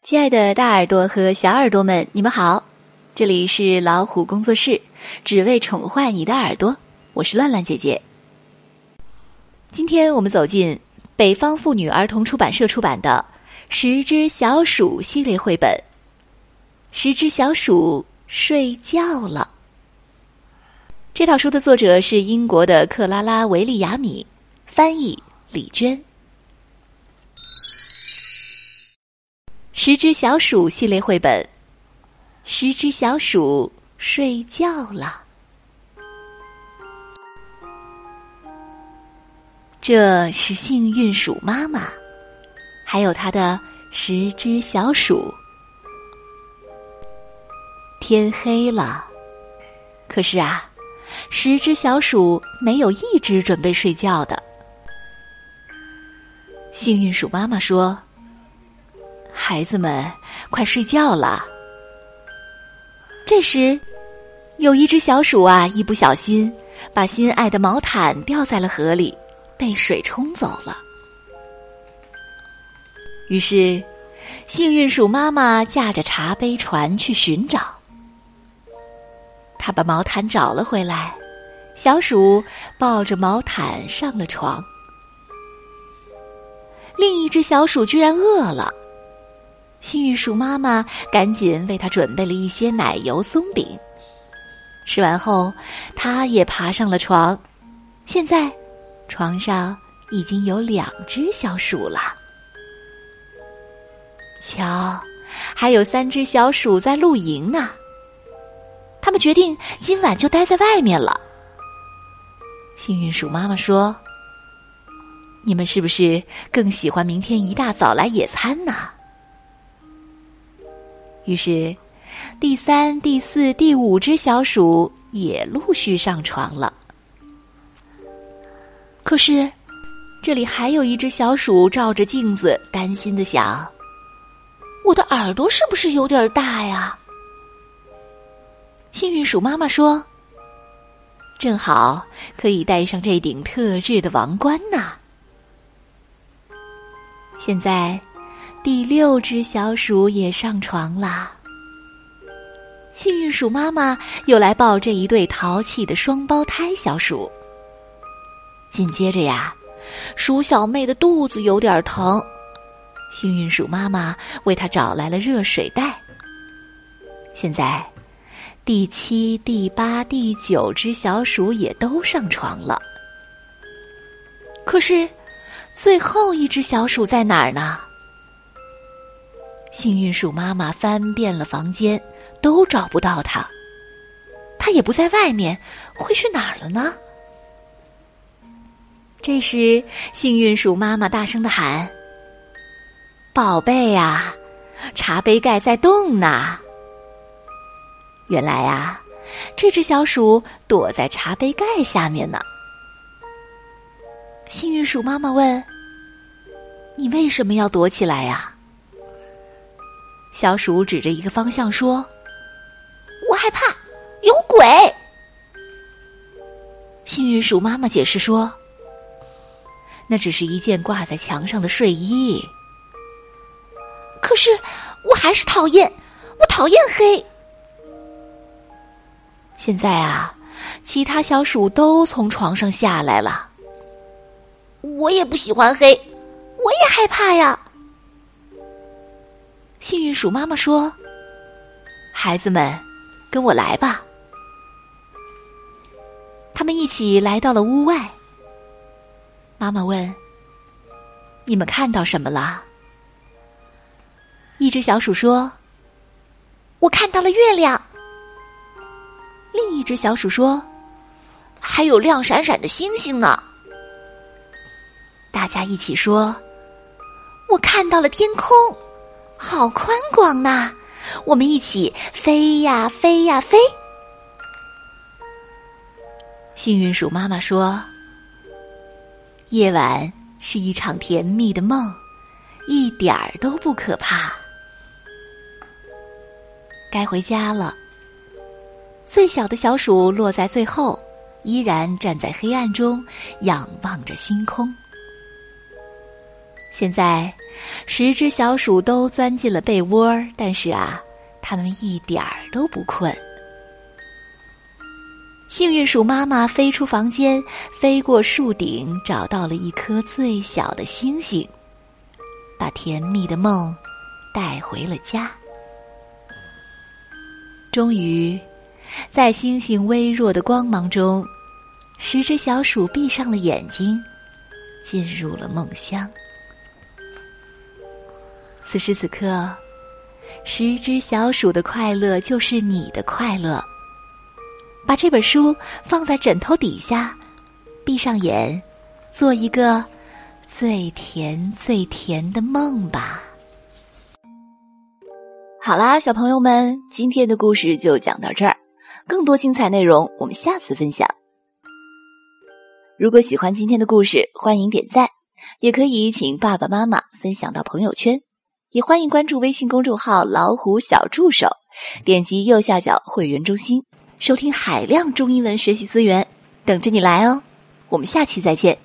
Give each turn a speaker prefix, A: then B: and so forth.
A: 亲爱的大耳朵和小耳朵们，你们好！这里是老虎工作室，只为宠坏你的耳朵。我是乱乱姐姐。今天我们走进北方妇女儿童出版社出版的《十只小鼠》系列绘本，《十只小鼠睡觉了》。这套书的作者是英国的克拉拉·维利亚米，翻译李娟。十只小鼠系列绘本，《十只小鼠睡觉了》。这是幸运鼠妈妈，还有它的十只小鼠。天黑了，可是啊，十只小鼠没有一只准备睡觉的。幸运鼠妈妈说。孩子们，快睡觉了。这时，有一只小鼠啊，一不小心把心爱的毛毯掉在了河里，被水冲走了。于是，幸运鼠妈妈驾着茶杯船去寻找。他把毛毯找了回来，小鼠抱着毛毯上了床。另一只小鼠居然饿了。幸运鼠妈妈赶紧为它准备了一些奶油松饼。吃完后，它也爬上了床。现在，床上已经有两只小鼠了。瞧，还有三只小鼠在露营呢。他们决定今晚就待在外面了。幸运鼠妈妈说：“你们是不是更喜欢明天一大早来野餐呢？”于是，第三、第四、第五只小鼠也陆续上床了。可是，这里还有一只小鼠照着镜子，担心的想：“我的耳朵是不是有点大呀？”幸运鼠妈妈说：“正好可以戴上这顶特制的王冠呢。”现在。第六只小鼠也上床啦。幸运鼠妈妈又来抱这一对淘气的双胞胎小鼠。紧接着呀，鼠小妹的肚子有点疼，幸运鼠妈妈为她找来了热水袋。现在，第七、第八、第九只小鼠也都上床了。可是，最后一只小鼠在哪儿呢？幸运鼠妈妈翻遍了房间，都找不到它。它也不在外面，会去哪儿了呢？这时，幸运鼠妈妈大声的喊：“宝贝呀，茶杯盖在动呢！”原来呀，这只小鼠躲在茶杯盖下面呢。幸运鼠妈妈问：“你为什么要躲起来呀？”小鼠指着一个方向说：“我害怕，有鬼。”幸运鼠妈妈解释说：“那只是一件挂在墙上的睡衣。”可是我还是讨厌，我讨厌黑。现在啊，其他小鼠都从床上下来了。我也不喜欢黑，我也害怕呀。幸运鼠妈妈说：“孩子们，跟我来吧。”他们一起来到了屋外。妈妈问：“你们看到什么了？”一只小鼠说：“我看到了月亮。”另一只小鼠说：“还有亮闪闪的星星呢。”大家一起说：“我看到了天空。”好宽广呐！我们一起飞呀飞呀飞。幸运鼠妈妈说：“夜晚是一场甜蜜的梦，一点儿都不可怕。”该回家了。最小的小鼠落在最后，依然站在黑暗中，仰望着星空。现在。十只小鼠都钻进了被窝，但是啊，它们一点儿都不困。幸运鼠妈妈飞出房间，飞过树顶，找到了一颗最小的星星，把甜蜜的梦带回了家。终于，在星星微弱的光芒中，十只小鼠闭上了眼睛，进入了梦乡。此时此刻，十只小鼠的快乐就是你的快乐。把这本书放在枕头底下，闭上眼，做一个最甜最甜的梦吧。好啦，小朋友们，今天的故事就讲到这儿。更多精彩内容，我们下次分享。如果喜欢今天的故事，欢迎点赞，也可以请爸爸妈妈分享到朋友圈，也欢迎关注微信公众号“老虎小助手”，点击右下角会员中心，收听海量中英文学习资源，等着你来哦。我们下期再见。